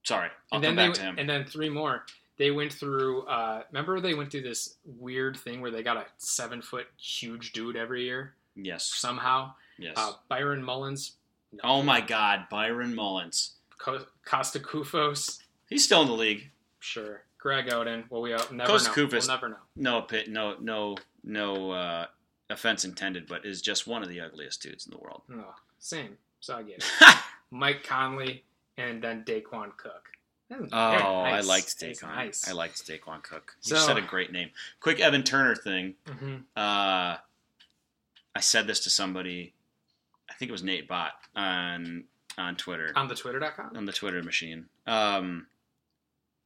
Sorry. I'll and then come they back to him. and then three more. They went through. Uh, remember, they went through this weird thing where they got a seven foot huge dude every year yes. somehow. Yes. Uh, Byron Mullens. Oh my god, Byron Mullens. Co- Kosta Koufos. He's still in the league. Sure. Greg Oden. Well, we never know. Kosta Koufos. We'll never know. No pit no no no uh offense intended, but is just one of the ugliest dudes in the world. No, same. So I get it. Mike Conley and then Daequan Cook. Oh, very I nice. liked Daequan. Nice. I liked Daequan Cook. You So- said a great name. Quick Evan Turner thing. hmm Uh, I said this to somebody. I think it was Nate Bott on on Twitter On the Twitter.com. on the Twitter machine. Um,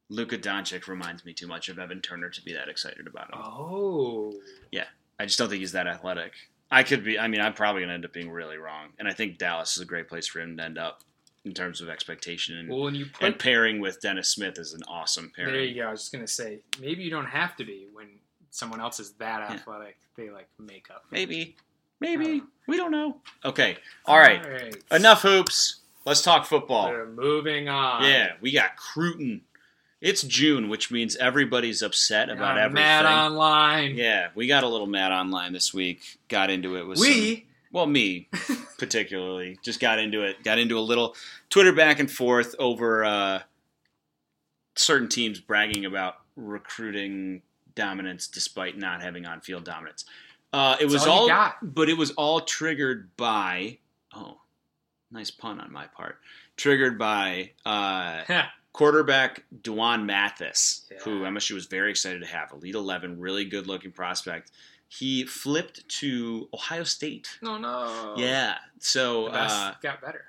Luka Doncic reminds me too much of Evan Turner to be that excited about him. Oh. Yeah. I just don't think he's that athletic. I could be. I mean, I'm probably gonna end up being really wrong, and I think Dallas is a great place for him to end up in terms of expectation and, Well, when you and pairing with Dennis Smith is an awesome pairing. there, you go. I was just gonna say maybe you don't have to be when someone else is that Yeah. athletic. They like make up. Maybe, maybe Uh, we don't know. Okay, all right, All right. enough hoops. Let's talk football. We're moving on. Yeah, we got Crootin. It's June, which means everybody's upset about Uh, everything. Mad online. yeah, we got a little mad online this week. Got into it with some- We. well, me particularly, just got into it. Got into a little Twitter back and forth over uh, certain teams bragging about recruiting dominance despite not having on-field dominance. Uh, it That's was all all, but it was all triggered by oh, nice pun on my part. Triggered by uh, quarterback Dwan Mathis, Yeah. who MSU was very excited to have, Elite 11, really good looking prospect. He flipped to Ohio State. no, no. Yeah, so uh, got better.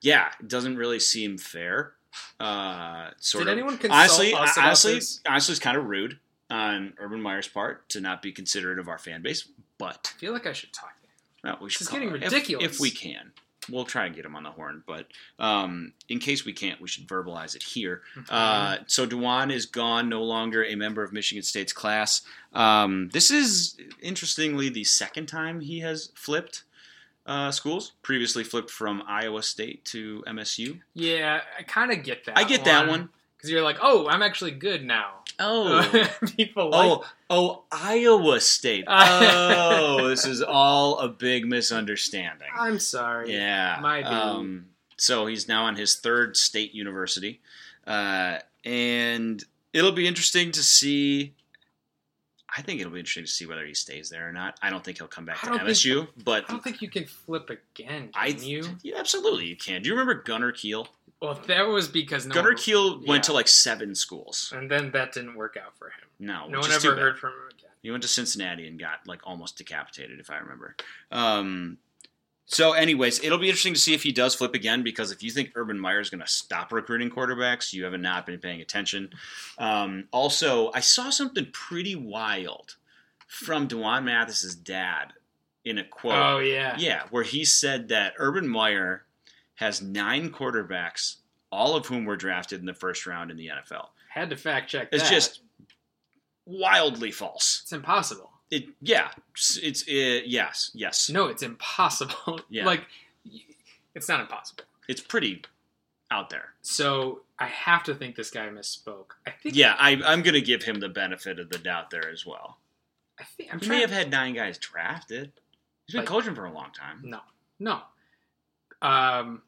yeah, it doesn't really seem fair. Uh, sort Did of. anyone consult honestly, honestly, honestly, it's kind of rude on Urban Meyer's part to not be considerate of our fan base, but I feel like I should talk to him. well, we should is getting it- if- ridiculous. If, we can, we'll try and get him on the horn. But um, in case we can't, we should verbalize it here. Uh, so Dwan is gone, no longer a member of Michigan State's class. Um, this is interestingly the second time he has flipped uh, schools. Previously flipped from Iowa State to MSU. yeah, I kind of get that. I get that one. Because you're like, oh, I'm actually good now. Oh. people like. Oh, oh, Iowa State. Oh, this is all a big misunderstanding. I'm sorry. Yeah. My bad. Um, so he's now on his third state university. Uh, and it'll be interesting to see. I think it'll be interesting to see whether he stays there or not. I don't think he'll come back to don't think- MSU, but I don't think you can flip again. Can I you? yeah, absolutely you can. Do you remember Gunner Kiel? Well, that was because no Gunner Kiel yeah. went to like seven schools. and then that didn't work out for him. No, No one ever heard from him again. He went to Cincinnati and got like almost decapitated, if I remember. Um, so, anyways, it'll be interesting to see if he does flip again because if you think Urban Meyer is going to stop recruiting quarterbacks, you have not been paying attention. Um, also, I saw something pretty wild from Dwan Mathis's dad in a quote. Oh yeah. Yeah, where he said that Urban Meyer has nine quarterbacks, all of whom were drafted in the first round in the NFL. Had to fact check. It's that. just wildly false. it's impossible. It yeah, it's, uh, yes, yes. No, it's impossible. Yeah. Like, it's not impossible. It's pretty out there. So I have to think this guy misspoke. I think. Yeah, I, I'm going to give him the benefit of the doubt there as well. I think I'm He may have had nine guys drafted. He's been Like- coaching for a long time. No, no, um,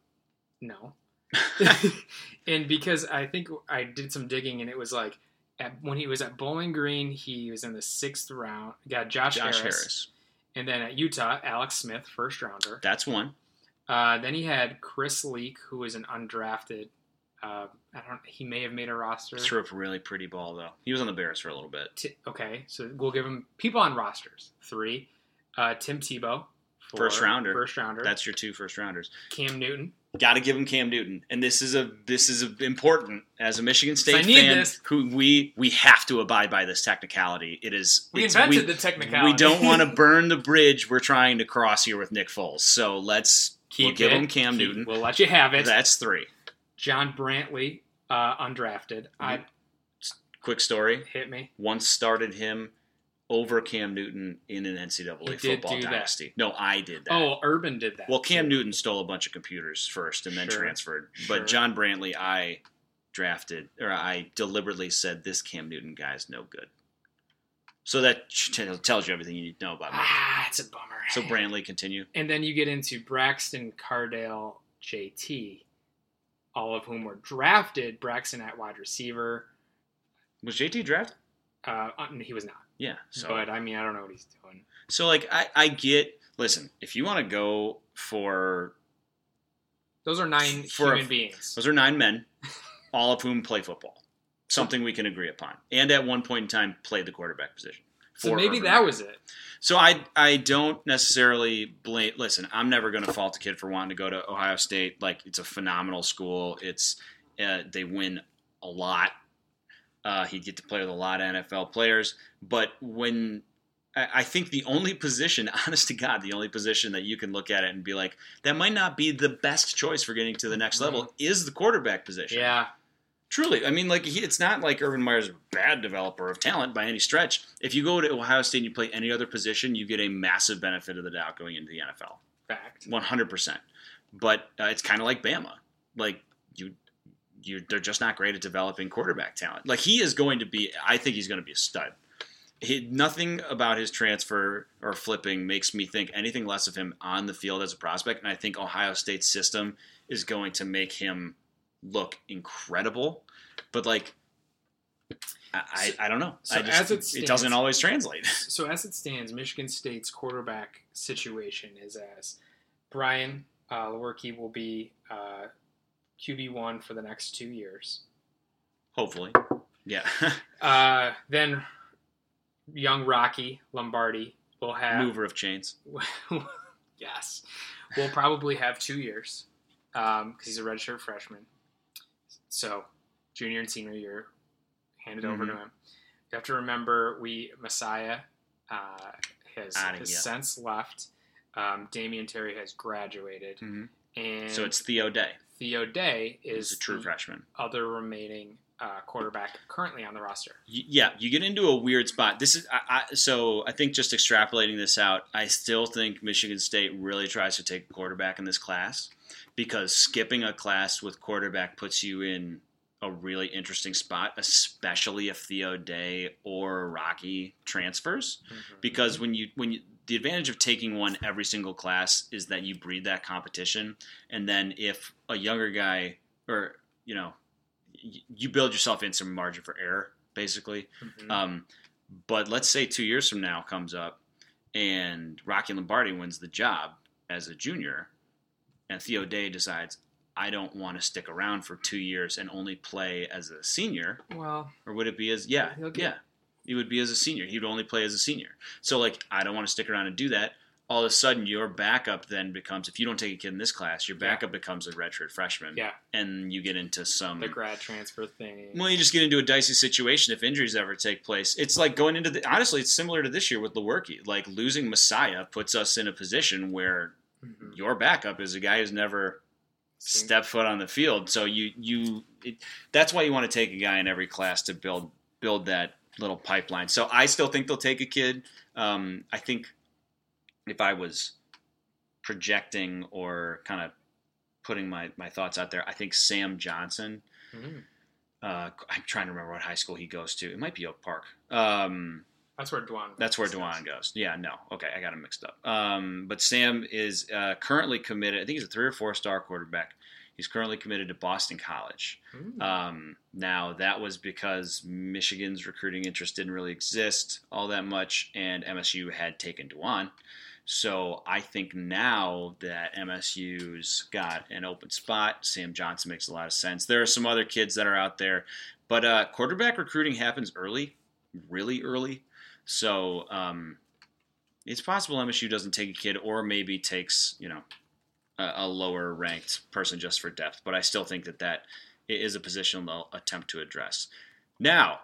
no. and because I think I did some digging, and it was like at, when he was at Bowling Green, he was in the sixth round. Got Josh, Josh Harris, Harris. and then at Utah, Alex Smith, first rounder. That's one. Uh, then he had Chris Leak, who was an undrafted. Uh, I don't. He may have made a roster. Threw up a really pretty ball though. He was on the Bears for a little bit. T- okay, so we'll give him people on rosters. Three, uh, Tim Tebow, four, First rounder. First rounder. That's your two first rounders. Cam Newton, got to give him Cam Newton, and this is a this is a, important as a Michigan State fan. this. Who we we have to abide by this technicality. It is We invented the technicality. We don't want to burn the bridge we're trying to cross here with Nick Foles. So let's Keep we'll give it. him Cam Keep- Newton. We'll let you have it. That's three. John Brantley, uh, undrafted. I Quick story. hit me. Once started him over Cam Newton in an NCAA He football do that. dynasty. No, I did that. Oh, Urban did that. Well, Cam Newton stole a bunch of computers first and then Sure. transferred. Sure. But John Brantley, I drafted, or I deliberately said this Cam Newton guy's no good. So that t- tells you everything you need to know about me. Ah, it's a bummer. So Brantley, continue. and then you get into Braxton, Cardale, JT, all of whom were drafted. Braxton at wide receiver. Was JT drafted? Uh, uh, he was not. Yeah. So, but I mean, I don't know what he's doing. so like, I, I get. Listen, if you want to go for Those are nine For a- human beings. those are nine men, all of whom play football. Something we can agree upon, and at one point in time played the quarterback position. So maybe that Meyer. was it. So I I don't necessarily blame. Listen, I'm never going to fault a kid for wanting to go to Ohio State. Like it's a phenomenal school. It's uh, they win a lot. Uh, he'd get to play with a lot of NFL players. But when I, I think the only position, honest to God, the only position that you can look at it and be like, that might not be the best choice for getting to the next level is the quarterback position. Yeah. Truly, I mean, like he, it's not like Urban Meyer's a bad developer of talent by any stretch. If you go to Ohio State and you play any other position, you get a massive benefit of the doubt going into the NFL, Fact. one hundred percent. But uh, it's kind of like Bama, like you, they're just not great at developing quarterback talent. Like he is going to be, I think he's going to be a stud. He, nothing about his transfer or flipping makes me think anything less of him on the field as a prospect, and I think Ohio State's system is going to make him look incredible. But like, I, I, I don't know. So I just, as it stands, it doesn't always translate. So as it stands, Michigan State's quarterback situation is as Brian uh, Lewerke will be uh, QB one for the next two years. Hopefully, yeah. Uh, then young Rocky Lombardi will have Mover of chains. yes, we'll probably have two years because he's a redshirt freshman. So junior and senior year handed over to Mhm. him. You have to remember we Messiah uh, has, has since left. Um, Damion Terry has graduated, Mhm. and So it's Theo Day. Theo Day Is is a true the freshman. other remaining uh, quarterback currently on the roster. Yeah, you get into a weird spot. This is I, I, so I think just extrapolating this out, I still think Michigan State really tries to take quarterback in this class because skipping a class with quarterback puts you in a really interesting spot, especially if Theo Day or Rocky transfers. Because when you when you the advantage of taking one every single class is that you breed that competition, and then if a younger guy or you know y- you build yourself in some margin for error, basically. Mhm. Um, but let's say two years from now comes up and Rocky Lombardi wins the job as a junior, and Theo Day decides, I don't want to stick around for two years and only play as a senior, well, or would it be as, yeah, He'll get- yeah, he would be as a senior. He would only play as a senior. So, like, I don't want to stick around and do that. All of a sudden, your backup then becomes, if you don't take a kid in this class, your Yeah. backup becomes a redshirt freshman. yeah, And you get into some. the grad transfer thing. Well, you just get into a dicey situation if injuries ever take place. It's like going into the honestly, it's similar to this year with Lewerke. Like losing Messiah puts us in a position where Mhm. your backup is a guy who's never stepped foot on the field. So you you it, that's why you want to take a guy in every class to build build that little pipeline. So I still think they'll take a kid. Um, I think if I was projecting or kind of putting my, my thoughts out there, I think Sam Johnson Mhm. uh, I'm trying to remember what high school he goes to. It might be Oak Park. Um, That's where Dwan. that's where goes. Goes. Yeah, no. Okay, I got him mixed up. Um, but Sam is uh, currently committed. I think he's a three or four star quarterback. He's currently committed to Boston College. Mm. Um, now, that was because Michigan's recruiting interest didn't really exist all that much, and MSU had taken Dwan. So I think now that MSU's got an open spot, Sam Johnson makes a lot of sense. There are some other kids that are out there, but uh, quarterback recruiting happens early, really early. So um, it's possible MSU doesn't take a kid, or maybe takes you know a, a lower ranked person just for depth, but I still think that that is a position they'll attempt to address. Now,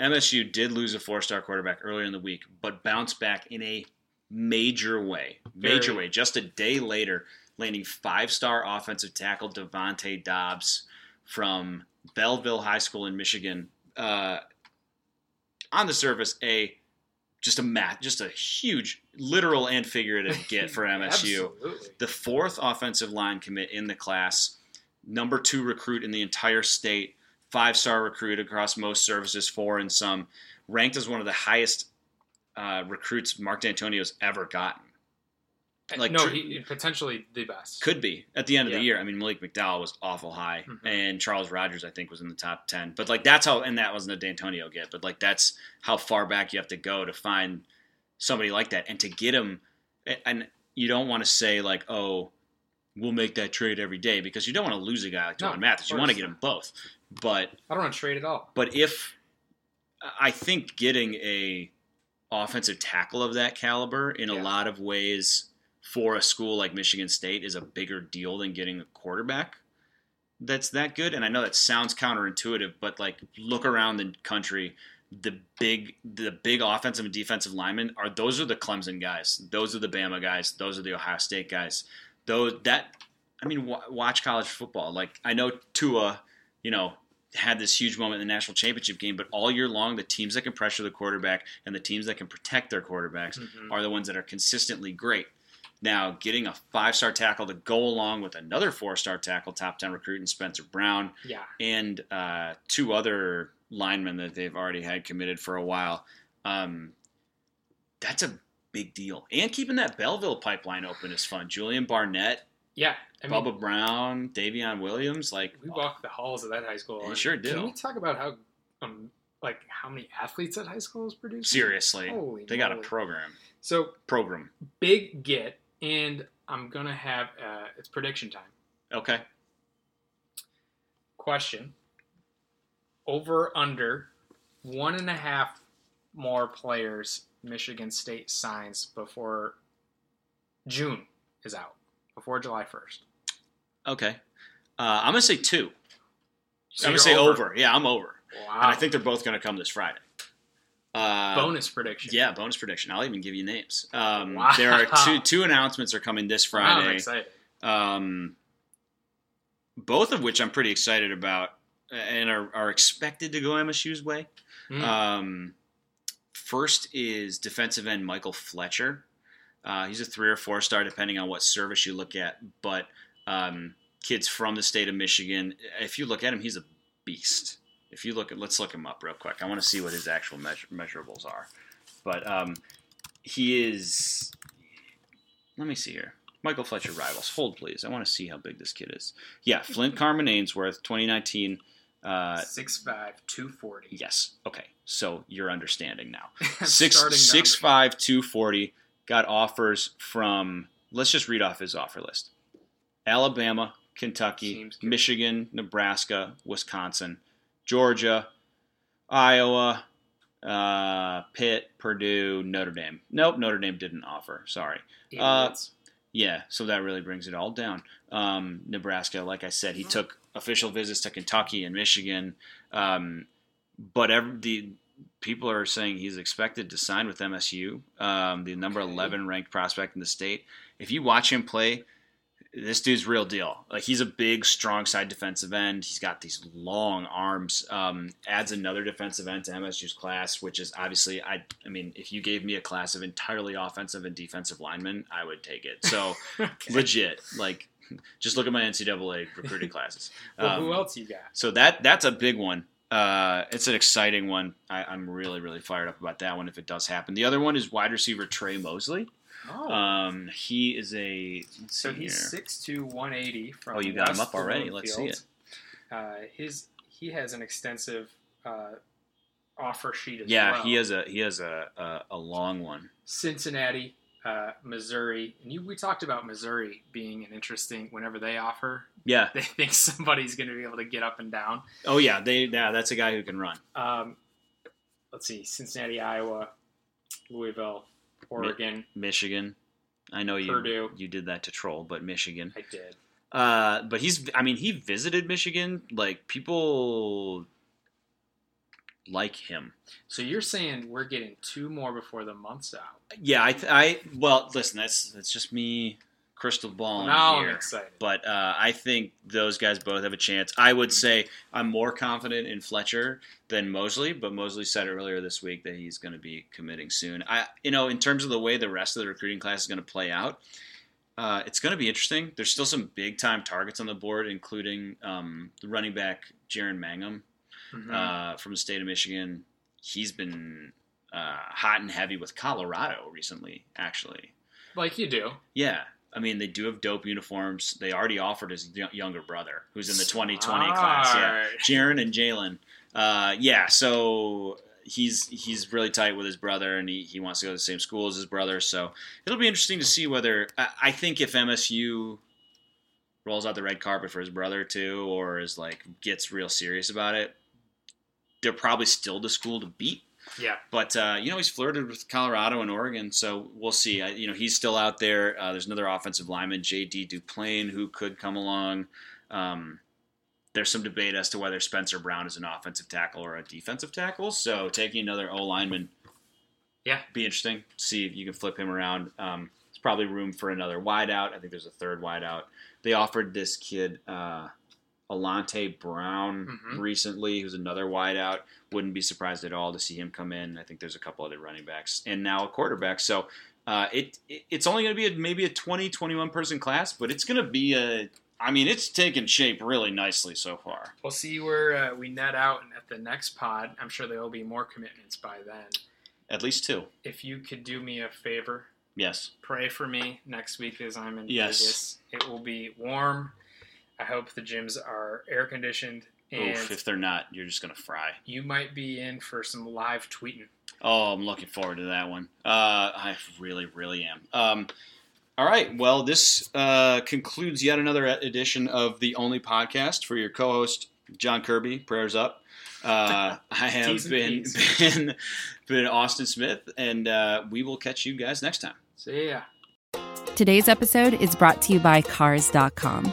MSU did lose a four star quarterback earlier in the week, but bounced back in a major way. Major way. Just a day later, landing five star offensive tackle Devontae Dobbs from Belleville High School in Michigan. Uh, on the surface, a just a mat, just a huge literal and figurative get for MSU Absolutely. the fourth offensive line commit in the class, number two recruit in the entire state, five star recruit across most services, four and some, ranked as one of the highest uh, recruits Mark Dantonio's ever gotten. Like, no, he, potentially the best. Could be at the end of the year. I mean, Malik McDowell was awful high, Mhm. and Charles Rogers I think was in the top ten. But like that's how, and that wasn't a Dantonio get, but like that's how far back you have to go to find somebody like that, and to get him, and you don't want to say like, oh, we'll make that trade every day because you don't want to lose a guy like No, Mathis. You want to get them both, but I don't want to trade at all. but if I think getting a offensive tackle of that caliber in a lot of ways for a school like Michigan State is a bigger deal than getting a quarterback that's that good. And I know that sounds counterintuitive, but like look around the country, the big the big offensive and defensive linemen are those are the Clemson guys, those are the Bama guys, those are the Ohio State guys. Those that I mean, wa watch college football. Like I know Tua, you know, had this huge moment in the national championship game, but all year long, the teams that can pressure the quarterback and the teams that can protect their quarterbacks Mhm. are the ones that are consistently great. Now, getting a five star tackle to go along with another four star tackle, top 10 recruit and Spencer Brown, Yeah. and uh, two other linemen that they've already had committed for a while, um, that's a big deal. And keeping that Belleville pipeline open is fun. Julian Barnett, Yeah. I mean, Bubba Brown, Davion Williams, like we walked the halls of that high school. You and sure do. Can we talk about how, um, like how many athletes that high school is producing? seriously, Holy they got a program. So Program. big get, and I'm gonna have uh, it's prediction time. Okay. Question: Over under one and a half more players Michigan State signs before June is out, before July first. Okay. Uh, I'm gonna say two. So I'm gonna say over. Yeah, I'm over. Wow. And I think they're both gonna come this Friday. Uh, bonus prediction. Yeah, bonus prediction. I'll even give you names. Um, Wow. There are two two announcements are coming this Wow, I'm Friday. excited. um, both of which I'm pretty excited about and are, are expected to go MSU's way. Mm. Um, first is defensive end Michael Fletcher. Uh, he's a three or four star, depending on what service you look at. But um, kids from the state of Michigan, if you look at him, he's a beast. If you look at, let's look him up real quick. I want to see what his actual measure, measurables are. But um, he is. Let me see here. Michael Fletcher rivals. Hold please. I want to see how big this kid is. Yeah, Flint Carman Ainsworth, 2019. Uh, Six five two forty. yes. Okay. So you're understanding now six six five two forty got offers from let's just read off his offer list alabama kentucky michigan nebraska wisconsin georgia iowa uh, pitt purdue notre dame nope notre dame didn't offer sorry Uh, yeah, so that really brings it all down. Um, Nebraska, like I said, he took official visits to Kentucky and Michigan, um, but every, the people are saying he's expected to sign with MSU, um, the number Okay. eleven ranked prospect in the state. If you watch him play, this dude's real deal. Like he's a big, strong side defensive end. He's got these long arms. Um, adds another defensive end to MSU's class, which is obviously I. I mean, if you gave me a class of entirely offensive and defensive linemen, I would take it. So Okay. legit, like just look at my NCAA recruiting classes. Well, who Um, else you got? so that that's a big one. Uh, it's an exciting one. I, I'm really really fired up about that one if it does happen. The other one is wide receiver Tre Mosley. Oh, Um, he is a so he's six two one eighty from. Oh, you got him up already. Let's see it. Uh, his he has an extensive uh, offer sheet as Yeah, well. he has a he has a, a a long one. Cincinnati, uh, Missouri, and you, we talked about Missouri being an interesting. Whenever they offer, Yeah. they think somebody's going to be able to get up and down. Oh yeah, they yeah that's a guy who can run. Um, let's see: Cincinnati, Iowa, Louisville, Oregon, Michigan. I know you Purdue. you did that to troll, but Michigan. I did. Uh, but he's I mean he visited Michigan. Like people like him. So you're saying we're getting two more before the month's out? Yeah, I I well listen. That's that's just me crystal ball now here. I'm excited. But uh, I think those guys both have a chance. I would say I'm more confident in Fletcher than Mosley, but Mosley said earlier this week that he's going to be committing soon. I, you know, in terms of the way the rest of the recruiting class is going to play out, uh, it's going to be interesting. There's still some big time targets on the board, including um, the running back Jaron Mangum Mhm. uh, from the state of Michigan. He's been uh, hot and heavy with Colorado recently, actually. like you do. Yeah. I mean, they do have dope uniforms. They already offered his younger brother, who's in the 2020 class. Yeah. Jaron and Jalen. Uh, yeah, so he's he's really tight with his brother, and he, he wants to go to the same school as his brother. So it'll be interesting to see whether I, I think if MSU rolls out the red carpet for his brother too, or is like gets real serious about it, they're probably still the school to beat. Yeah. But uh, you know he's flirted with Colorado and Oregon, so we'll see. I, you know he's still out there. Uh, there's another offensive lineman, J.D. Duplain, who could come along. Um, there's some debate as to whether Spencer Brown is an offensive tackle or a defensive tackle. So taking another O lineman, Yeah. be interesting. See if you can flip him around. Um, there's probably room for another wideout. I think there's a third wideout. They offered this kid uh, Alante Brown Mhm. recently, who's another wideout. Wouldn't be surprised at all to see him come in. I think there's a couple other running backs and now a quarterback. So uh, it, it it's only going to be a, maybe a 20, 21 person class, but it's going to be a. I mean, it's taken shape really nicely so far. We'll see where uh, we net out at the next pod. I'm sure there will be more commitments by then. At least two. If you could do me a favor, Yes. pray for me next week as I'm in Yes. Vegas. It will be warm. I hope the gyms are air conditioned, and Oof, if they're not, you're just going to fry. you might be in for some live tweeting. Oh, I'm looking forward to that one. Uh, I really, really am. Um, all right. Well, this uh, concludes yet another edition of the Only Podcast for your co-host John Kirby. Prayers up. Uh, I have been, been been Austin Smith, and uh, we will catch you guys next time. See ya. Today's episode is brought to you by Cars.com.